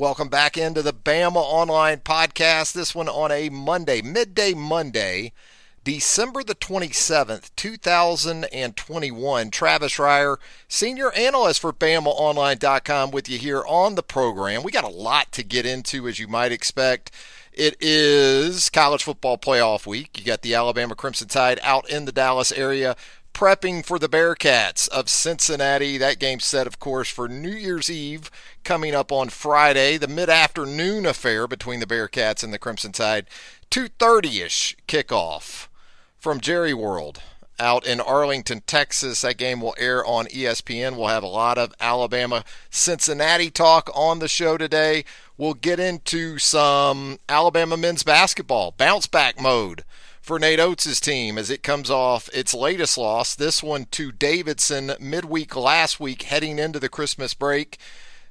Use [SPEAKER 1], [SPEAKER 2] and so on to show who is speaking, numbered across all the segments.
[SPEAKER 1] Welcome back into the Bama Online Podcast. This one on a Monday, midday Monday, December the 27th, 2021. Travis Reier, senior analyst for BamaOnline.com, with you here on the program. We got a lot to get into, as you might expect. It is college football playoff week. You got the Alabama Crimson Tide out in the Dallas area prepping for the Bearcats of Cincinnati. That game set, of course, for New Year's Eve coming up on Friday, the mid-afternoon affair between the Bearcats and the Crimson Tide. 2:30ish kickoff from Jerry World out in Arlington, Texas. That game will air on ESPN. We'll have a lot of Alabama Cincinnati talk on the show today. We'll get into some Alabama men's basketball bounce back mode for Nate Oats' team as it comes off its latest loss, this one to Davidson midweek last week, heading into the Christmas break.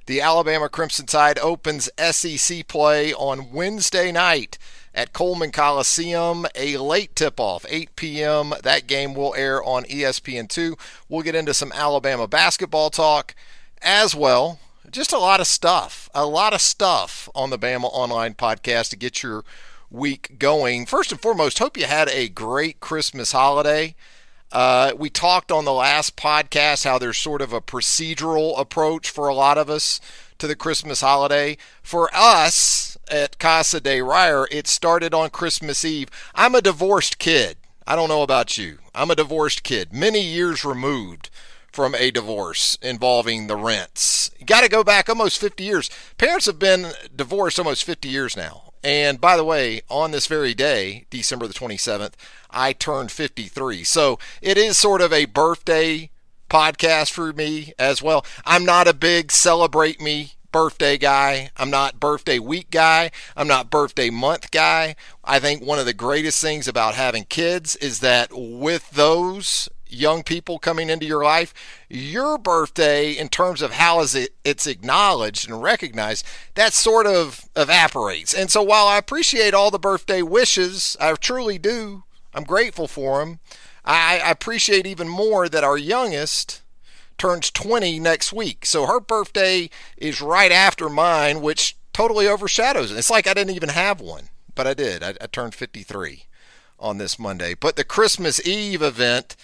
[SPEAKER 1] The Alabama Crimson Tide opens SEC play on Wednesday night at Coleman Coliseum. A late tip off, 8 p.m. That game will air on ESPN2. We'll get into some Alabama basketball talk as well. Just a lot of stuff, a lot of stuff on the Bama Online podcast to get your week going. First and foremost, hope you had a great Christmas holiday. Uh, we talked on the last podcast how there's sort of a procedural approach for a lot of us to the Christmas holiday. For us at Casa de Reier, it started on Christmas Eve. I'm a divorced kid. I don't know about you. I'm a divorced kid, many years removed from a divorce involving the rents. Got to go back almost 50 years. Parents have been divorced almost 50 years now. And by the way, on this very day, December the 27th, I turned 53. So it is sort of a birthday podcast for me as well. I'm not a big celebrate me birthday guy. I'm not birthday week guy. I'm not birthday month guy. I think one of the greatest things about having kids is that with those young people coming into your life, your birthday, in terms of how is it it's acknowledged and recognized, that sort of evaporates. And so, while I appreciate all the birthday wishes, I truly do. I'm grateful for them. I, appreciate even more that our youngest turns 20 next week. So her birthday is right after mine, which totally overshadows it. It's like I didn't even have one, but I did. I, I turned 53 on this Monday. But the Christmas Eve event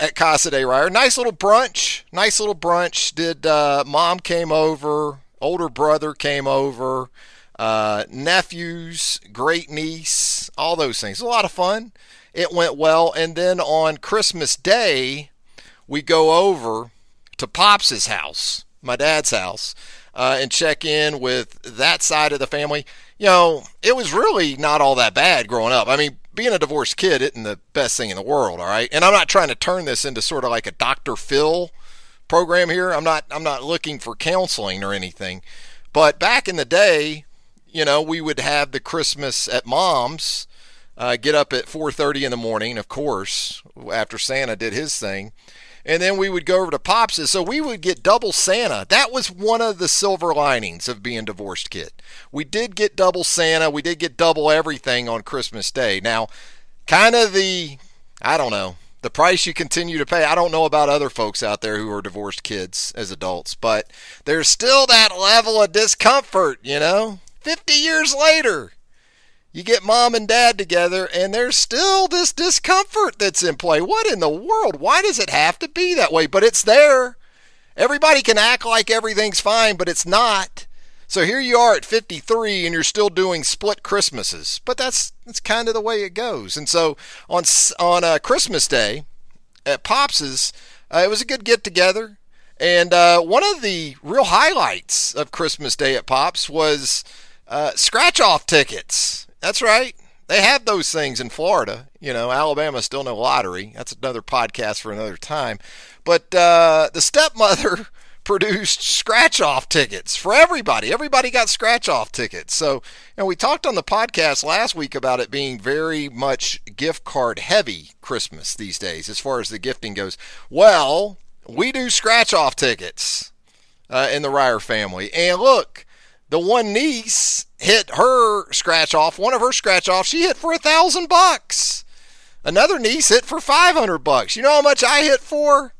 [SPEAKER 1] at Casa de Reier. Nice little brunch. Nice little brunch. Did uh, mom came over, older brother came over, uh, nephews, great niece, all those things. a lot of fun. It went well. And then on Christmas Day, we go over to Pops's house, my dad's house, uh, and check in with that side of the family. You know, it was really not all that bad growing up. I mean, being a divorced kid isn't the best thing in the world, all right? And I'm not trying to turn this into sort of like a Dr. Phil program here. I'm not I'm not looking for counseling or anything. But back in the day, you know, we would have the Christmas at mom's, uh, get up at 4:30 in the morning, of course, after Santa did his thing and then we would go over to Pops's. So we would get double Santa. That was one of the silver linings of being divorced kid. We did get double Santa. We did get double everything on Christmas Day. Now, kind of the, I don't know, the price you continue to pay. I don't know about other folks out there who are divorced kids as adults, but there's still that level of discomfort, you know? 50 years later, you get mom and dad together and there's still this discomfort that's in play. What in the world? Why does it have to be that way? But it's there. Everybody can act like everything's fine, but it's not. So here you are at 53 and you're still doing split Christmases. But that's that's kind of the way it goes. And so on on uh, Christmas Day at Pops's, uh, it was a good get together. And uh, one of the real highlights of Christmas Day at Pops was uh, scratch off tickets. That's right. They have those things in Florida. You know, Alabama's still no lottery. That's another podcast for another time. But uh, the stepmother produced scratch off tickets for everybody. Everybody got scratch off tickets. So, and we talked on the podcast last week about it being very much gift card heavy Christmas these days as far as the gifting goes. Well, we do scratch off tickets uh, in the Reier family. And look, the one niece hit her scratch off, one of her scratch offs, she hit for a thousand bucks. Another niece hit for 500 bucks. You know how much I hit for?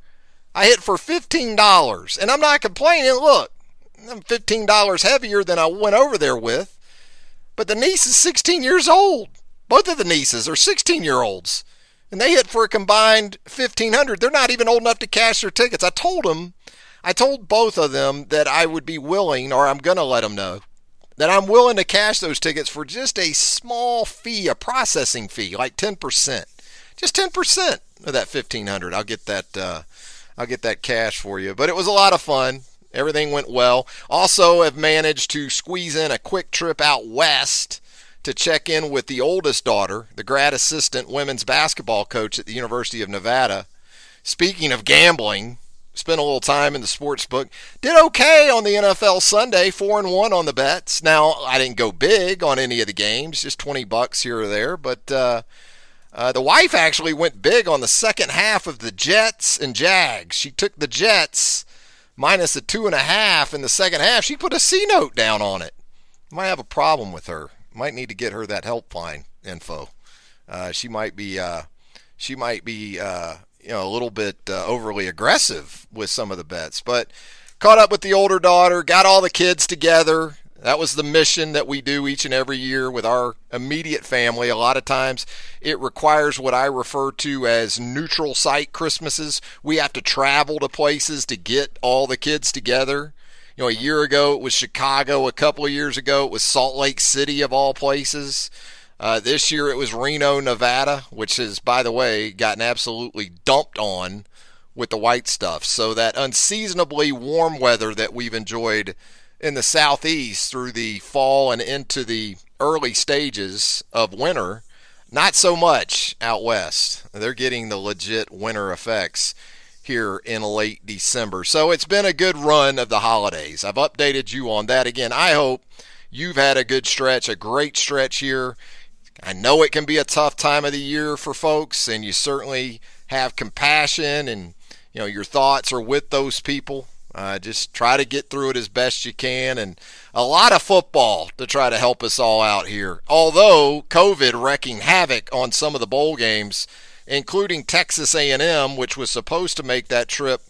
[SPEAKER 1] I hit for $15. And I'm not complaining. Look, I'm $15 heavier than I went over there with. But the niece is 16 years old. Both of the nieces are 16 year olds. And they hit for a combined 1500 They're not even old enough to cash their tickets. I told them, I told both of them that I would be willing, or I'm going to let them know, that I'm willing to cash those tickets for just a small fee, a processing fee, like 10%. Just 10% of that 1500 I'll get that. Uh, I'll get that cash for you. But it was a lot of fun. Everything went well. Also, have managed to squeeze in a quick trip out west to check in with the oldest daughter, the grad assistant women's basketball coach at the University of Nevada. Speaking of gambling, spent a little time in the sports book. Did okay on the NFL Sunday, four and one on the bets. Now I didn't go big on any of the games, just twenty bucks here or there, but uh, uh, the wife actually went big on the second half of the Jets and Jags. She took the Jets minus a two and a half in the second half. She put a C note down on it. Might have a problem with her. Might need to get her that helpline info. Uh, she might be uh, she might be uh, you know a little bit uh, overly aggressive with some of the bets, but caught up with the older daughter, got all the kids together. That was the mission that we do each and every year with our immediate family. A lot of times it requires what I refer to as neutral site Christmases. We have to travel to places to get all the kids together. You know, a year ago it was Chicago. A couple of years ago it was Salt Lake City, of all places. Uh, this year it was Reno, Nevada, which has, by the way, gotten absolutely dumped on with the white stuff. So that unseasonably warm weather that we've enjoyed in the southeast through the fall and into the early stages of winter. Not so much out west. They're getting the legit winter effects here in late December. So it's been a good run of the holidays. I've updated you on that again. I hope you've had a good stretch, a great stretch here. I know it can be a tough time of the year for folks, and you certainly have compassion and you know your thoughts are with those people uh, just try to get through it as best you can, and a lot of football to try to help us all out here. Although COVID wrecking havoc on some of the bowl games, including Texas A&M, which was supposed to make that trip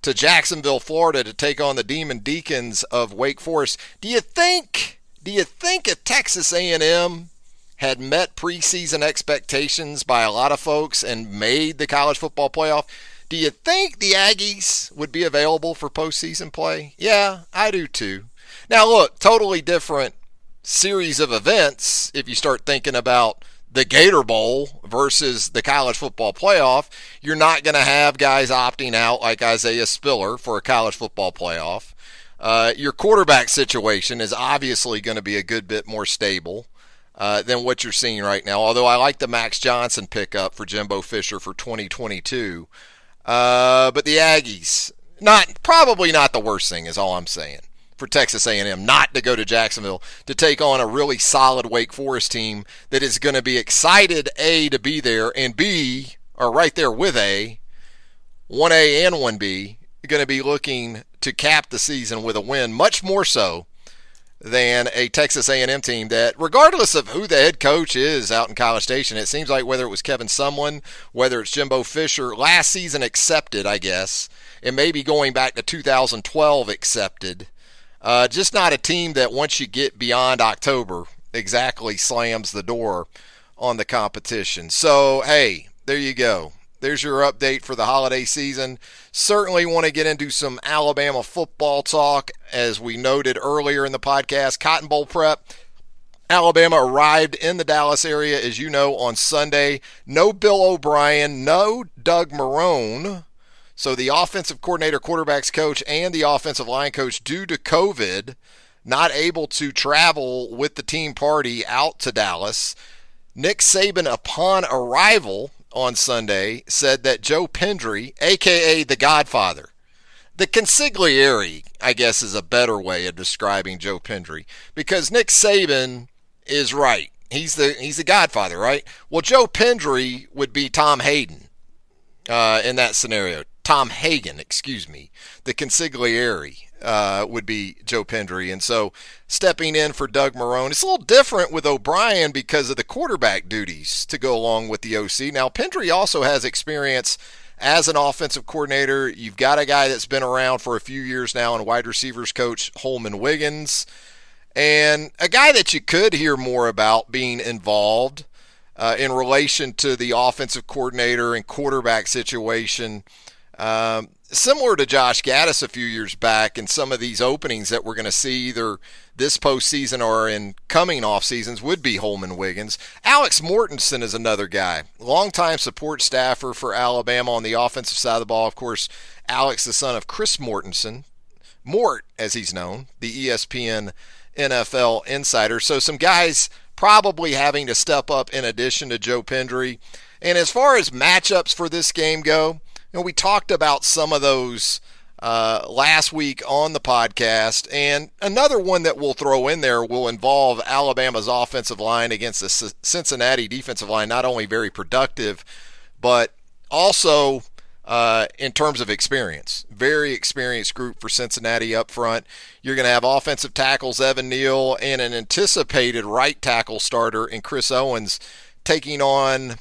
[SPEAKER 1] to Jacksonville, Florida, to take on the Demon Deacons of Wake Forest. Do you think? Do you think if Texas A&M had met preseason expectations by a lot of folks and made the college football playoff? Do you think the Aggies would be available for postseason play? Yeah, I do too. Now, look, totally different series of events if you start thinking about the Gator Bowl versus the college football playoff. You're not going to have guys opting out like Isaiah Spiller for a college football playoff. Uh, your quarterback situation is obviously going to be a good bit more stable. Uh, than what you're seeing right now. Although I like the Max Johnson pickup for Jimbo Fisher for 2022. Uh, but the Aggies, not probably not the worst thing is all I'm saying for Texas A&M not to go to Jacksonville to take on a really solid Wake Forest team that is going to be excited a to be there and b are right there with a 1A and 1B going to be looking to cap the season with a win much more so than a Texas A&M team that, regardless of who the head coach is out in College Station, it seems like whether it was Kevin Sumlin, whether it's Jimbo Fisher, last season accepted, I guess, and maybe going back to 2012 accepted. Uh, just not a team that once you get beyond October exactly slams the door on the competition. So, hey, there you go. There's your update for the holiday season. Certainly want to get into some Alabama football talk. As we noted earlier in the podcast, Cotton Bowl prep. Alabama arrived in the Dallas area, as you know, on Sunday. No Bill O'Brien, no Doug Marrone. So the offensive coordinator, quarterbacks coach, and the offensive line coach, due to COVID, not able to travel with the team party out to Dallas. Nick Saban, upon arrival, on Sunday said that Joe Pendry, aka the Godfather, the consigliere, I guess, is a better way of describing Joe Pendry because Nick Saban is right. He's the he's the Godfather, right? Well, Joe Pendry would be Tom Hayden uh, in that scenario. Tom Hagen, excuse me, the consigliere uh, would be Joe Pendry. And so stepping in for Doug Marrone, it's a little different with O'Brien because of the quarterback duties to go along with the OC. Now, Pendry also has experience as an offensive coordinator, you've got a guy that's been around for a few years now and wide receivers coach Holmon Wiggins, and a guy that you could hear more about being involved uh, in relation to the offensive coordinator and quarterback situation. Um, similar to Josh Gattis a few years back in some of these openings that we're going to see either this postseason or in coming off seasons would be Holmon Wiggins. Alex Mortensen is another guy, longtime support staffer for Alabama on the offensive side of the ball. Of course, Alex, the son of Chris Mortensen, Mort as he's known, the ESPN NFL insider. So some guys probably having to step up in addition to Joe Pendry. And as far as matchups for this game go, you know, we talked about some of those uh, last week on the podcast, and another one that we'll throw in there will involve Alabama's offensive line against the Cincinnati defensive line. Not only very productive, but also uh, in terms of experience. Very experienced group for Cincinnati up front. You're going to have offensive tackles Evan Neal and an anticipated right tackle starter in Chris Owens taking on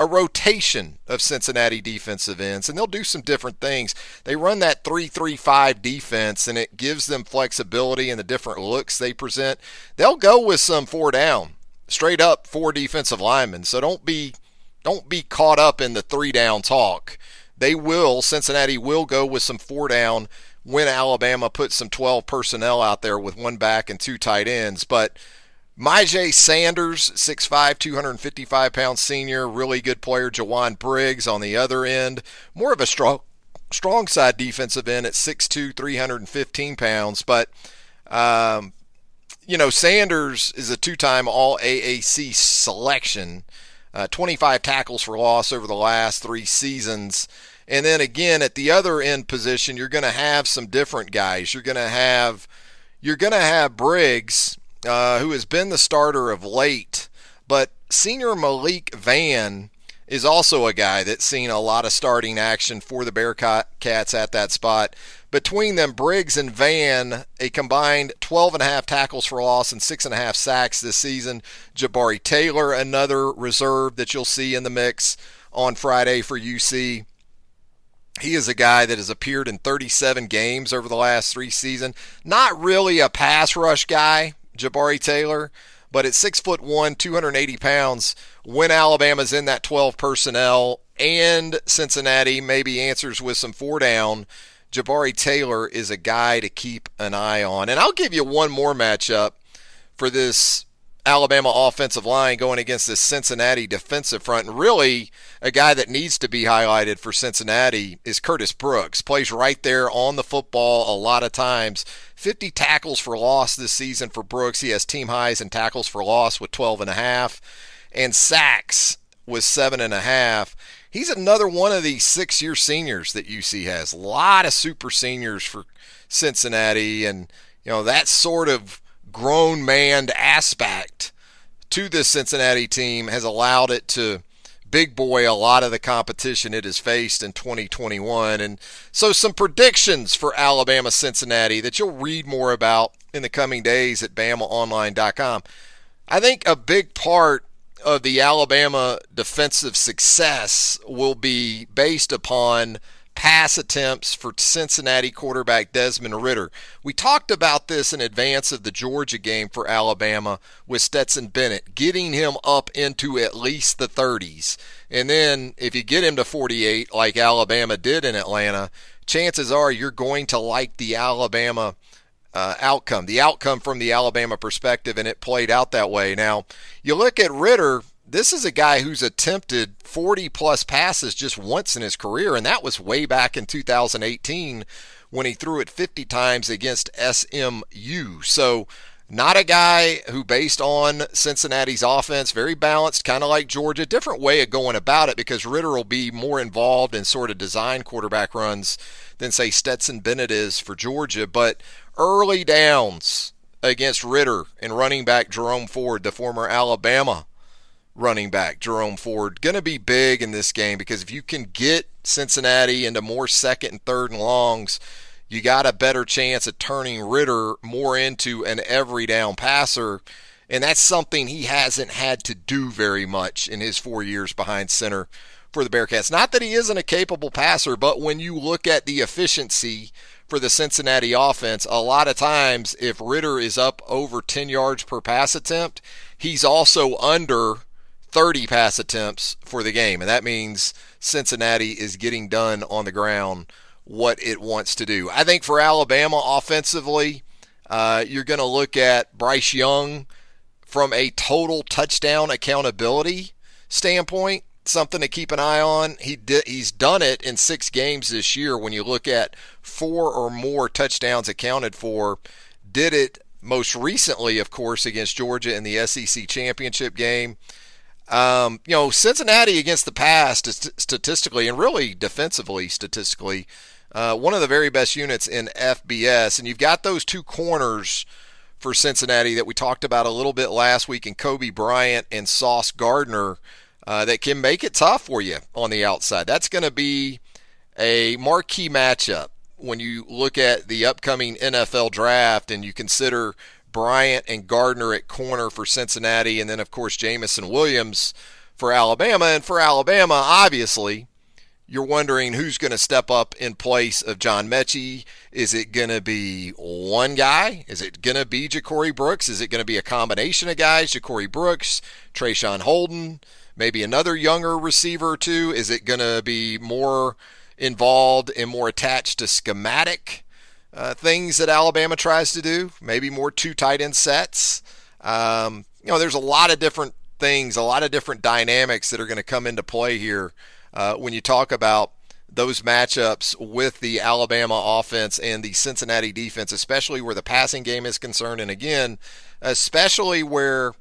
[SPEAKER 1] a rotation of Cincinnati defensive ends, and they'll do some different things. They run that 3 3 5 defense, and it gives them flexibility in the different looks they present. They'll go with some four down, straight up four defensive linemen. So don't be don't be caught up in the three down talk they will, Cincinnati will go with some four down when Alabama puts some 12 personnel out there with one back and two tight ends. But Myjai Sanders, 6'5, 255 pound senior, really good player. Jowon Briggs on the other end, more of a strong, strong side defensive end at 6'2, 315 pounds. But, um, you know, Sanders is a two time All AAC selection, uh, 25 tackles for loss over the last three seasons. And then again, at the other end position, you're going to have some different guys. You're going to have you're going to have Briggs, uh, who has been the starter of late, but senior Malik Vann is also a guy that's seen a lot of starting action for the Bearcats at that spot. Between them, Briggs and Vann, a combined 12 and a half tackles for loss and six and a half sacks this season. Jabari Taylor, another reserve that you'll see in the mix on Friday for UC. He is a guy that has appeared in 37 games over the last three seasons. Not really a pass rush guy, Jabari Taylor, but at six foot one, 280 pounds, when Alabama's in that 12 personnel and Cincinnati maybe answers with some four down, Jabari Taylor is a guy to keep an eye on. And I'll give you one more matchup for this Alabama offensive line going against this Cincinnati defensive front. And really, a guy that needs to be highlighted for Cincinnati is Curtis Brooks. Plays right there on the football a lot of times. 50 tackles for loss this season for Brooks. He has team highs in tackles for loss with 12 and a half, and sacks with seven and a half. He's another one of these six-year seniors that UC has. A lot of super seniors for Cincinnati, and you know that sort of grown man aspect to this Cincinnati team has allowed it to big boy a lot of the competition it has faced in 2021. And so, some predictions for Alabama Cincinnati that you'll read more about in the coming days at BamaOnline.com. I think a big part of the Alabama defensive success will be based upon pass attempts for Cincinnati quarterback Desmond Ridder. We talked about this in advance of the Georgia game for Alabama with Stetson Bennett, getting him up into at least the 30s. And then if you get him to 48, like Alabama did in Atlanta, chances are you're going to like the Alabama uh, outcome, the outcome from the Alabama perspective, and it played out that way. Now, you look at Ridder, this is a guy who's attempted 40 plus passes just once in his career, and that was way back in 2018 when he threw it 50 times against SMU. So, not a guy who, based on Cincinnati's offense, very balanced, kind of like Georgia, different way of going about it because Ridder will be more involved in sort of design quarterback runs than, say, Stetson Bennett is for Georgia. But early downs against Ridder and running back Jerome Ford, the former Alabama running back, Jerome Ford, going to be big in this game because if you can get Cincinnati into more second and third and longs, you got a better chance at turning Ridder more into an every down passer. And that's something he hasn't had to do very much in his four years behind center for the Bearcats. Not that he isn't a capable passer, but when you look at the efficiency for the Cincinnati offense, a lot of times if Ridder is up over 10 yards per pass attempt, he's also under 30 pass attempts for the game. And that means Cincinnati is getting done on the ground what it wants to do. I think for Alabama offensively, uh, you're going to look at Bryce Young from a total touchdown accountability standpoint something to keep an eye on. He he's done it in six games this year. When you look at four or more touchdowns accounted for, did it most recently, of course, against Georgia in the SEC championship game. Um, you know, Cincinnati against the pass statistically and really defensively statistically, uh, one of the very best units in FBS. And you've got those two corners for Cincinnati that we talked about a little bit last week in Coby Bryant and Sauce Gardner uh, that can make it tough for you on the outside. That's going to be a marquee matchup when you look at the upcoming NFL draft and you consider Bryant and Gardner at corner for Cincinnati, and then, of course, Jameson Williams for Alabama. And for Alabama, obviously, you're wondering who's going to step up in place of John Metchie. Is it going to be one guy? Is it going to be Ja'Corey Brooks? Is it going to be a combination of guys? Ja'Corey Brooks, Traeshon Holden, maybe another younger receiver or two? Is it going to be more involved and more attached to schematic uh, things that Alabama tries to do? Maybe more two tight end sets. Um, you know, there's a lot of different things, a lot of different dynamics that are going to come into play here uh, when you talk about those matchups with the Alabama offense and the Cincinnati defense, especially where the passing game is concerned. And again, especially where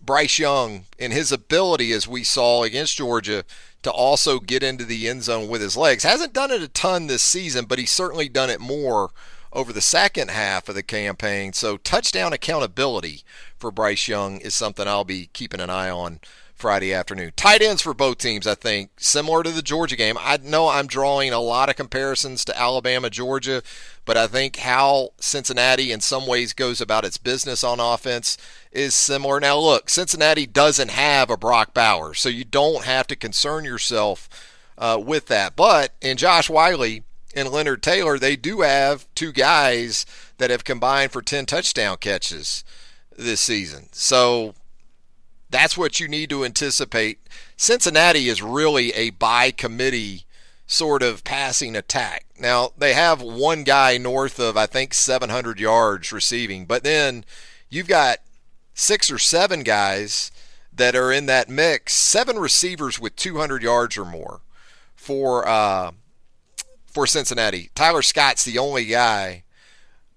[SPEAKER 1] Bryce Young and his ability, as we saw against Georgia, to also get into the end zone with his legs. Hasn't done it a ton this season, but he's certainly done it more over the second half of the campaign. So, touchdown accountability for Bryce Young is something I'll be keeping an eye on Friday afternoon. Tight ends for both teams, I think, similar to the Georgia game. I know I'm drawing a lot of comparisons to Alabama, Georgia, but I think how Cincinnati in some ways goes about its business on offense is similar. Now, look, Cincinnati doesn't have a Brock Bowers, so you don't have to concern yourself uh, with that. But in Josh Whyle, and Leonard Taylor, they do have two guys that have combined for 10 touchdown catches this season. So that's what you need to anticipate. Cincinnati is really a by committee sort of passing attack. Now, they have one guy north of, I think, 700 yards receiving, but then you've got six or seven guys that are in that mix, seven receivers with 200 yards or more for uh, for Cincinnati. Tyler Scott's the only guy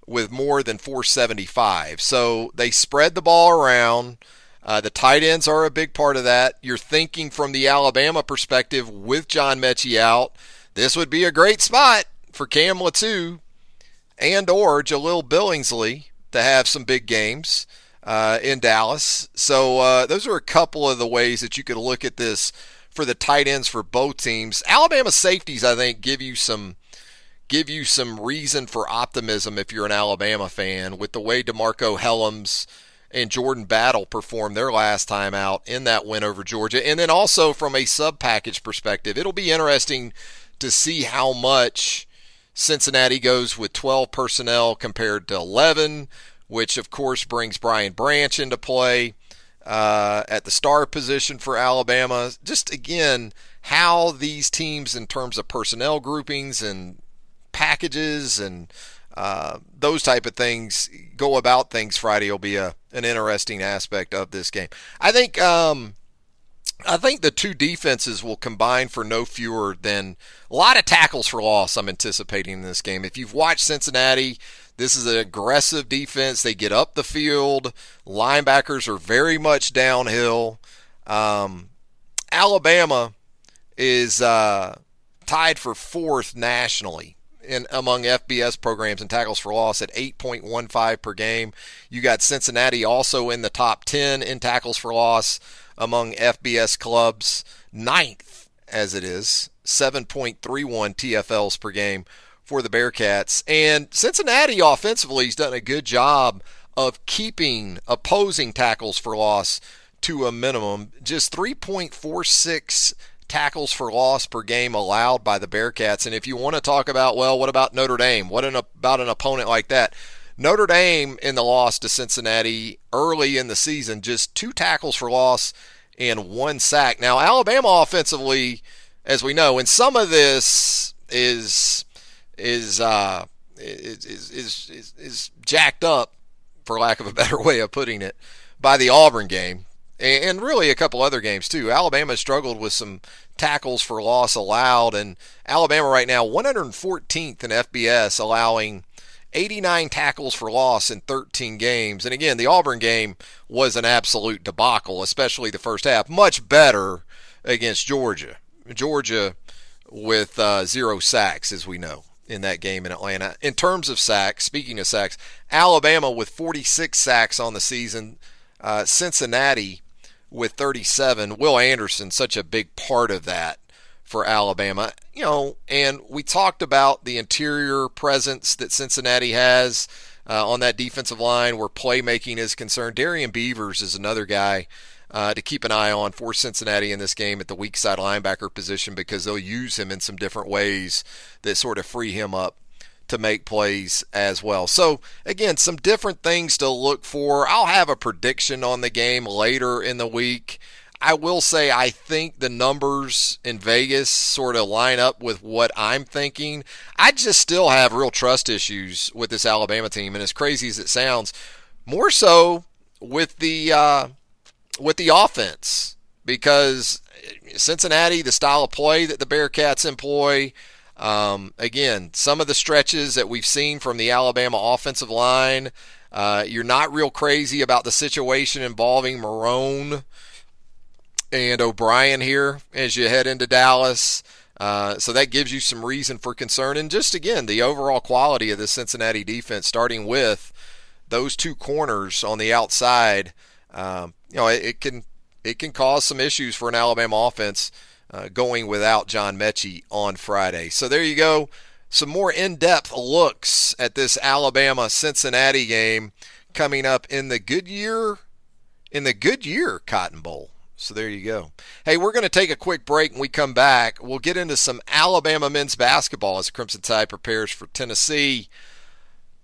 [SPEAKER 1] with more than 475. So they spread the ball around. Uh, the tight ends are a big part of that. You're thinking from the Alabama perspective with John Metchie out, this would be a great spot for Cam Latu and or Jahleel Billingsley to have some big games uh, in Dallas. So uh, those are a couple of the ways that you could look at this for the tight ends for both teams. Alabama safeties, I think, give you some give you some reason for optimism if you're an Alabama fan with the way DeMarcco Hellams – and Jordan Battle performed their last time out in that win over Georgia. And then also from a sub package perspective, it'll be interesting to see how much Cincinnati goes with 12 personnel compared to 11, which of course brings Brian Branch into play uh, at the star position for Alabama. Just again, how these teams, in terms of personnel groupings and packages and uh, those type of things go about things Friday will be a an interesting aspect of this game. I think um, I think the two defenses will combine for no fewer than a lot of tackles for loss. I'm anticipating in this game. If you've watched Cincinnati, this is an aggressive defense. They get up the field. Linebackers are very much downhill. Um, Alabama is uh, tied for fourth nationally in among FBS programs and tackles for loss at 8.15 per game. You got Cincinnati also in the top 10 in tackles for loss among FBS clubs, ninth as it is, 7.31 TFLs per game for the Bearcats. And Cincinnati offensively has done a good job of keeping opposing tackles for loss to a minimum. Just 3.46 tackles for loss per game allowed by the Bearcats. And if you want to talk about, well, what about Notre Dame? What an, about an opponent like that? Notre Dame in the loss to Cincinnati early in the season, just two tackles for loss and one sack. Now, Alabama offensively, as we know, and some of this is is uh, is, is, is, is jacked up, for lack of a better way of putting it, by the Auburn game and really a couple other games too. Alabama struggled with some tackles for loss allowed, and Alabama right now 114th in FBS, allowing 89 tackles for loss in 13 games. And again, the Auburn game was an absolute debacle, especially the first half. Much better against Georgia. Georgia with uh, zero sacks, as we know, in that game in Atlanta. In terms of sacks, speaking of sacks, Alabama with 46 sacks on the season. Uh, Cincinnati with 37. Will Anderson, such a big part of that for Alabama. You know, and we talked about the interior presence that Cincinnati has uh, on that defensive line where playmaking is concerned. Darrian Beavers is another guy uh, to keep an eye on for Cincinnati in this game at the weak side linebacker position because they'll use him in some different ways that sort of free him up to make plays as well. So, again, some different things to look for. I'll have a prediction on the game later in the week. I will say I think the numbers in Vegas sort of line up with what I'm thinking. I just still have real trust issues with this Alabama team, and as crazy as it sounds, more so with the uh, with the offense because Cincinnati, the style of play that the Bearcats employ. Um, again, some of the stretches that we've seen from the Alabama offensive line, uh, you're not real crazy about the situation involving Marrone and O'Brien here as you head into Dallas. Uh, so that gives you some reason for concern. And just again, the overall quality of the Cincinnati defense, starting with those two corners on the outside, um, you know, it, it, can it can cause some issues for an Alabama offense uh, going without John Metchie on Friday. So there you go. Some more in-depth looks at this Alabama Cincinnati game coming up in the Goodyear in the Goodyear Cotton Bowl. So there you go. Hey, we're going to take a quick break and we come back. We'll get into some Alabama men's basketball as Crimson Tide prepares for Tennessee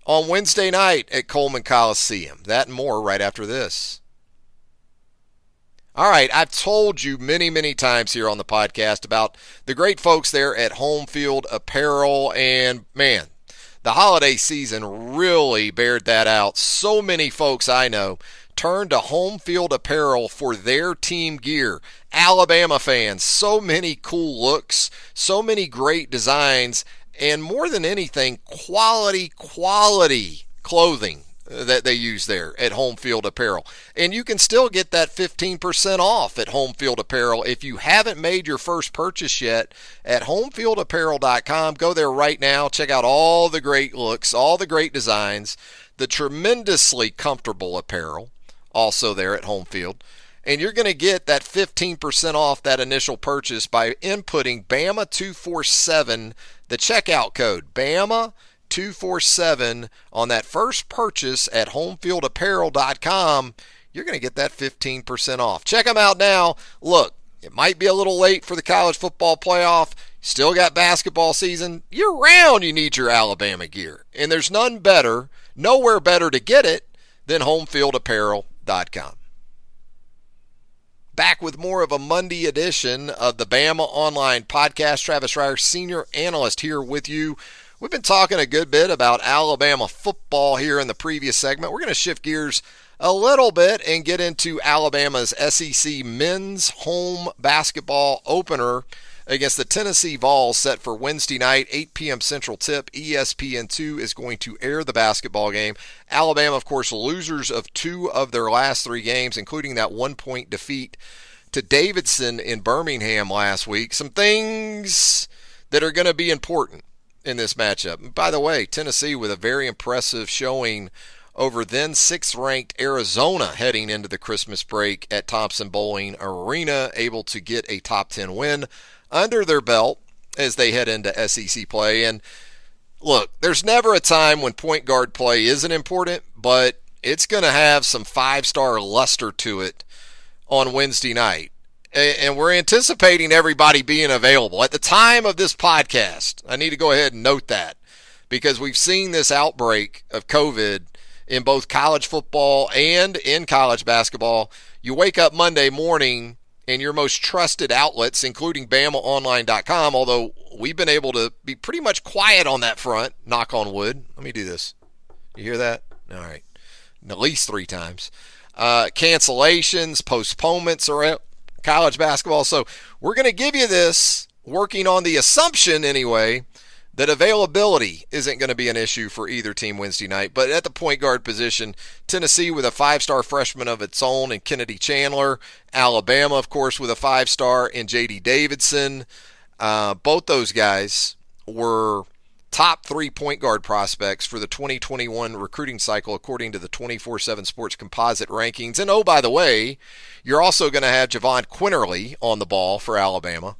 [SPEAKER 1] on Wednesday night at Coleman Coliseum. That and more right after this. All right, I've told you many, many times here on the podcast about the great folks there at Home Field Apparel, and man, the holiday season really bared that out. So many folks I know turn to home field apparel for their team gear. Alabama fans, so many cool looks, so many great designs, and more than anything, quality, quality clothing that they use there at Home Field Apparel. And you can still get that 15% off at Home Field Apparel if you haven't made your first purchase yet at homefieldapparel.com. Go there right now. Check out all the great looks, all the great designs, the tremendously comfortable apparel also there at home field. And you're going to get that 15% off that initial purchase by inputting BAMA247, the checkout code. BAMA247 on that first purchase at homefieldapparel.com. You're going to get that 15% off. Check them out now. Look, it might be a little late for the college football playoff. Still got basketball season. Year round, you need your Alabama gear. And there's none better, nowhere better to get it than Homefield Apparel Back with more of a Monday edition of the Bama Online Podcast. Travis Reier, senior analyst, here with you. We've been talking a good bit about Alabama football here in the previous segment. We're going to shift gears a little bit and get into Alabama's SEC men's home basketball opener against the Tennessee Vols set for Wednesday night, 8 p.m. Central Tip. ESPN2 is going to air the basketball game. Alabama, of course, losers of two of their last three games, including that one point defeat to Davidson in Birmingham last week. Some things that are going to be important in this matchup. by the way, Tennessee with a very impressive showing over then sixth ranked Arizona heading into the Christmas break at Thompson Bowling Arena, able to get a top 10 win under their belt as they head into SEC play. And look, there's never a time when point guard play isn't important, but it's going to have some five star luster to it on Wednesday night and we're anticipating everybody being available at the time of this podcast. I need to go ahead and note that because we've seen this outbreak of COVID in both college football and in college basketball. You wake up Monday morning and your most trusted outlets, including BamaOnline.com, although we've been able to be pretty much quiet on that front, knock on wood. Let me do this. You hear that? All right. At least three times. Uh, cancellations, postponements are college basketball. So we're going to give you this, working on the assumption anyway that availability isn't going to be an issue for either team Wednesday night. But at the point guard position, Tennessee with a five star freshman of its own and Kennedy Chandler, Alabama, of course, with a five star and J.D. Davison. Uh, both those guys were top three point guard prospects for the 2021 recruiting cycle, according to the 24 7 Sports Composite rankings. And oh, by the way, you're also going to have Jahvon Quinerly on the ball for Alabama.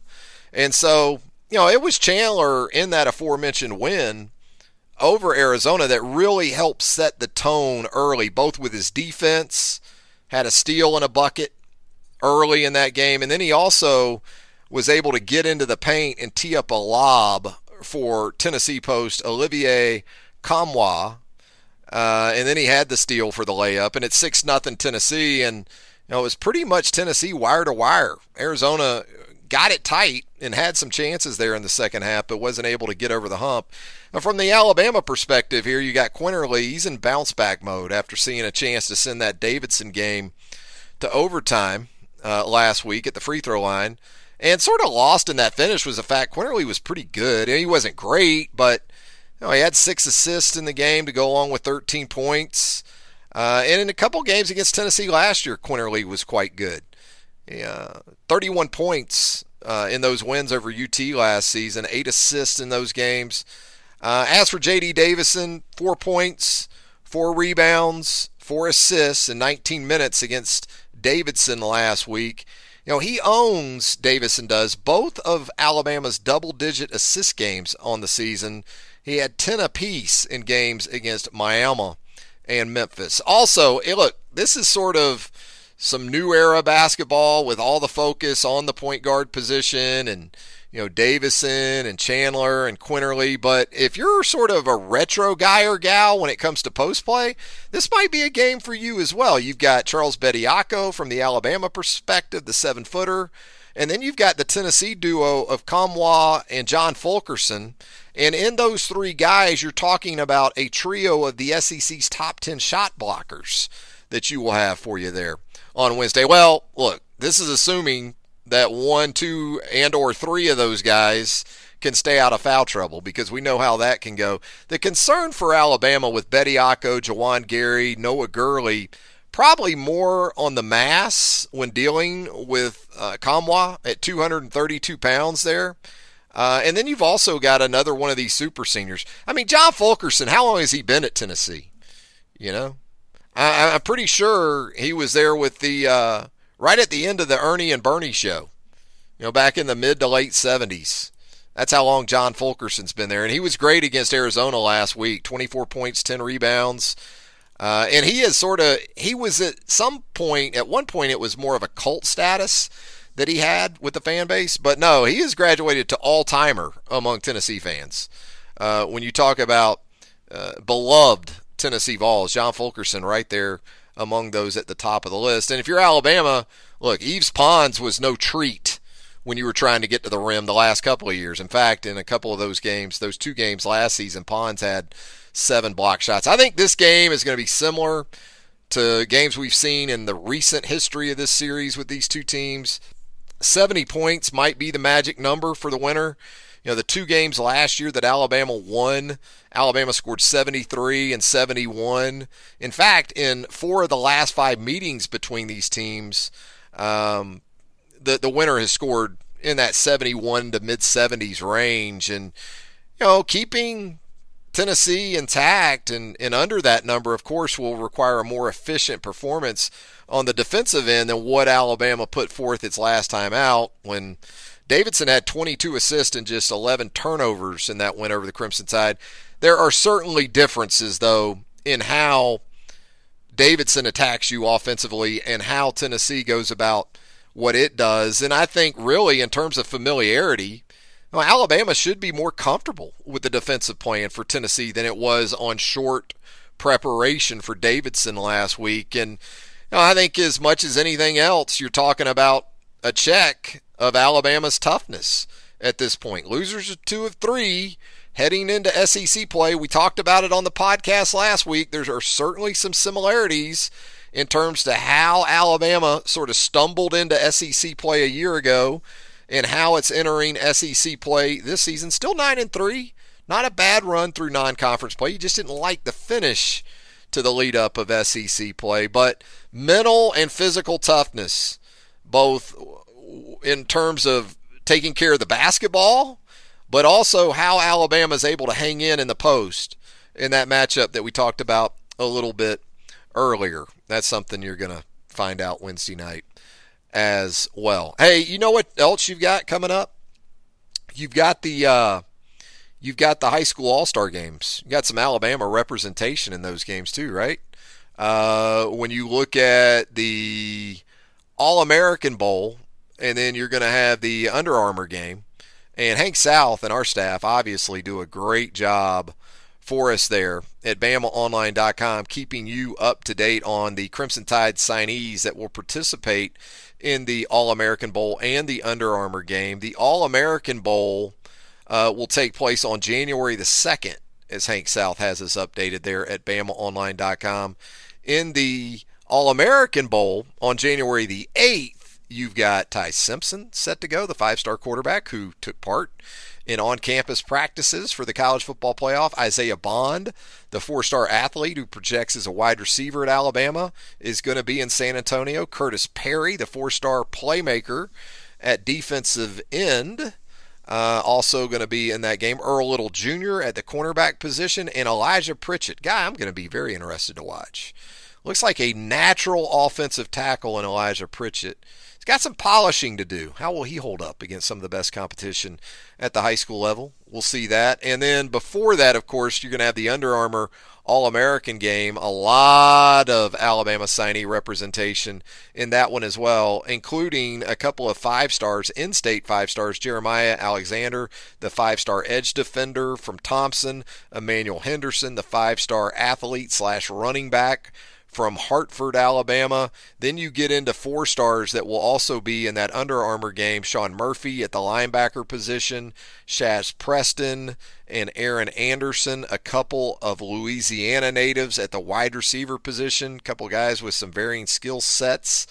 [SPEAKER 1] And so, you know, it was Chandler in that aforementioned win over Arizona that really helped set the tone early, both with his defense, had a steal and a bucket early in that game, and then he also was able to get into the paint and tee up a lob for Tennessee post Olivier Nkamhoua. Uh, and then he had the steal for the layup, and it's six nothing Tennessee, and you know it was pretty much Tennessee wire to wire. Arizona got it tight and had some chances there in the second half, but wasn't able to get over the hump. From the Alabama perspective, here you got Quinerly. He's in bounce back mode after seeing a chance to send that Davidson game to overtime uh, last week at the free throw line. And sort of lost in that finish was the fact Quinerly was pretty good. He wasn't great, but you know, he had six assists in the game to go along with 13 points. Uh, and in a couple games against Tennessee last year, Quinerly was quite good. Yeah, 31 points uh, in those wins over UT last season, eight assists in those games. Uh, as for J.D. Davison, four points, four rebounds, four assists in 19 minutes against Davidson last week. You know, he owns, Davison does, both of Alabama's double digit assist games on the season. He had 10 apiece in games against Miami and Memphis. Also, look, this is sort of some new era basketball with all the focus on the point guard position and you know Davison and Chandler and Quinerly. But if you're sort of a retro guy or gal when it comes to post play, this might be a game for you as well. You've got Charles Bediako from the Alabama perspective, the seven footer. And then you've got the Tennessee duo of Nkamhoua and John Fulkerson. And in those three guys, you're talking about a trio of the SEC's top 10 shot blockers that you will have for you there on Wednesday. Well, look, this is assuming that one, two, and or three of those guys can stay out of foul trouble because we know how that can go. The concern for Alabama with Bediako, Juwan Gary, Noah Gurley, probably more on the mass when dealing with uh, Nkamhoua at 232 pounds there. Uh, and then you've also got another one of these super seniors. I mean, John Fulkerson, how long has he been at Tennessee? You know, I, am pretty sure he was there with the uh, right at the end of the Ernie and Bernie show, you know, back in the mid to late 70s. That's how long John Fulkerson's been there. And he was great against Arizona last week 24 points, 10 rebounds. Uh, and he is sort of, he was at some point, at one point, it was more of a cult status that he had with the fan base. But no, he has graduated to all timer among Tennessee fans. Uh, when you talk about uh, beloved Tennessee Vols, John Fulkerson right there among those at the top of the list. And if you're Alabama, look, Yves Pons was no treat when you were trying to get to the rim the last couple of years. In fact, in a couple of those games, those two games last season, Pons had seven block shots. I think this game is going to be similar to games we've seen in the recent history of this series with these two teams. 70 points might be the magic number for the winner. You know, the two games last year that Alabama won, Alabama scored 73 and 71. In fact, in four of the last five meetings between these teams, um, the the winner has scored in that 71 to mid 70s range, and you know, keeping Tennessee intact and, and under that number, of course, will require a more efficient performance on the defensive end than what Alabama put forth its last time out when Davidson had 22 assists and just 11 turnovers in that win over the Crimson Tide. There are certainly differences, though, in how Davidson attacks you offensively and how Tennessee goes about what it does. And I think, really, in terms of familiarity, well, Alabama should be more comfortable with the defensive plan for Tennessee than it was on short preparation for Davidson last week. And you know, I think, as much as anything else, you're talking about a check of Alabama's toughness at this point. Losers are two of three heading into SEC play. We talked about it on the podcast last week. There are certainly some similarities in terms to how Alabama sort of stumbled into SEC play a year ago and how it's entering SEC play this season. Still 9 and 3. Not a bad run through non-conference play. You just didn't like the finish to the lead up of SEC play, but mental and physical toughness both in terms of taking care of the basketball, but also how Alabama is able to hang in in the post in that matchup that we talked about a little bit earlier. That's something you're going to find out Wednesday night as well. Hey, you know what else you've got coming up? You've got the uh, you've got the high school all star games. You got some Alabama representation in those games too, right? Uh, when you look at the All American Bowl, and then you're going to have the Under Armour game, and Hank South and our staff obviously do a great job for us there at BamaOnline.com, keeping you up to date on the Crimson Tide signees that will participate in the All American Bowl and the Under Armour game. The All American Bowl uh, will take place on January the 2nd, as Hank South has us updated there at BamaOnline.com. In the All American Bowl on January the 8th, you've got Ty Simpson set to go, the five star quarterback who took part in on campus practices for the college football playoff. Isaiah Bond, the four star athlete who projects as a wide receiver at Alabama, is going to be in San Antonio. Khurtiss Perry, the four star playmaker at defensive end. Uh, also going to be in that game. Earl Little Jr. at the cornerback position, and Elijah Pritchett. Guy, I'm going to be very interested to watch. Looks like a natural offensive tackle in Elijah Pritchett got some polishing to do. How will he hold up against some of the best competition at the high school level? We'll see that. And then before that, of course, you're going to have the Under Armour All American game. A lot of Alabama signee representation in that one as well, including a couple of five stars, in state five stars. Jeremiah Alexander, the five star edge defender from Thompson. Emmanuel Henderson, the five star athlete slash running back from Hartford, Alabama. Then you get into four stars that will also be in that Under Armour game. Shawn Murphy at the linebacker position, Shazz Preston and Aaron Anderson, a couple of Louisiana natives at the wide receiver position, a couple guys with some varying skill sets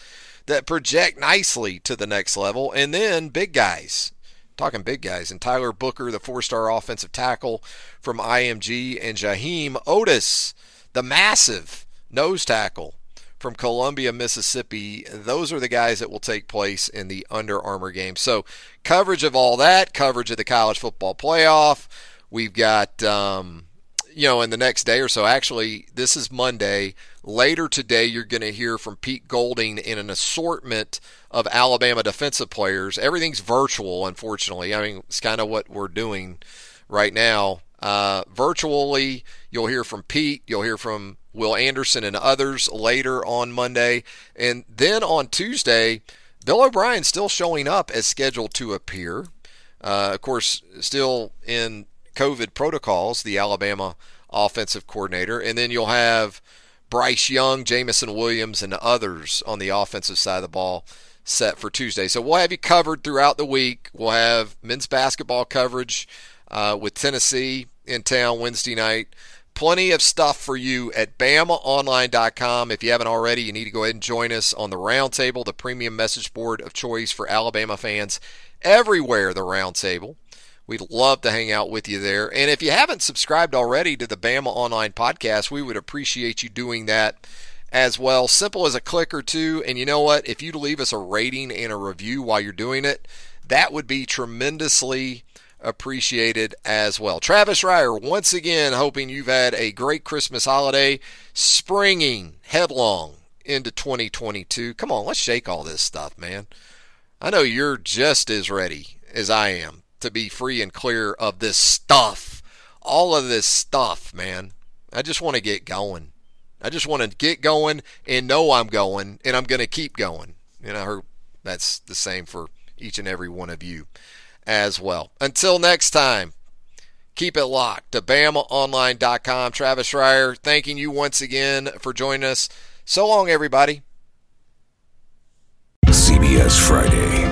[SPEAKER 1] that project nicely to the next level. And then big guys, talking big guys, and Tyler Booker, the four star offensive tackle from IMG, and Jaheim Oatis, the massive nose tackle from Columbia, Mississippi. Those are the guys that will take place in the Under Armour game. So, coverage of all that, coverage of the college football playoff. We've got, um, you know, in the next day or so. Actually, this is Monday. Later today, you're going to hear from Pete Golding in an assortment of Alabama defensive players. Everything's virtual, unfortunately. I mean, it's kind of what we're doing right now. Uh, virtually, you'll hear from Pete. You'll hear from Will Anderson and others later on Monday. And then on Tuesday, Bill O'Brien still showing up as scheduled to appear. Uh, of course, still in COVID protocols, the Alabama offensive coordinator. And then you'll have Bryce Young, Jameson Williams, and others on the offensive side of the ball set for Tuesday. So we'll have you covered throughout the week. We'll have men's basketball coverage uh, with Tennessee in town Wednesday night. Plenty of stuff for you at BamaOnline.com. If you haven't already, you need to go ahead and join us on the Roundtable, the premium message board of choice for Alabama fans everywhere. The Roundtable. We'd love to hang out with you there. And if you haven't subscribed already to the Bama Online podcast, we would appreciate you doing that as well. Simple as a click or two. And you know what? If you'd leave us a rating and a review while you're doing it, that would be tremendously appreciated as well. Travis Reier, once again, hoping you've had a great Christmas holiday, springing headlong into 2022. Come on, let's shake all this stuff, man. I know you're just as ready as I am to be free and clear of this stuff. All of this stuff, man. I just want to get going. I just want to get going and know I'm going, and I'm going to keep going. And I heard that's the same for each and every one of you as well. Until next time, keep it locked to BamaOnline.com. Travis Reier, thanking you once again for joining us. So long, everybody.
[SPEAKER 2] CBS Friday.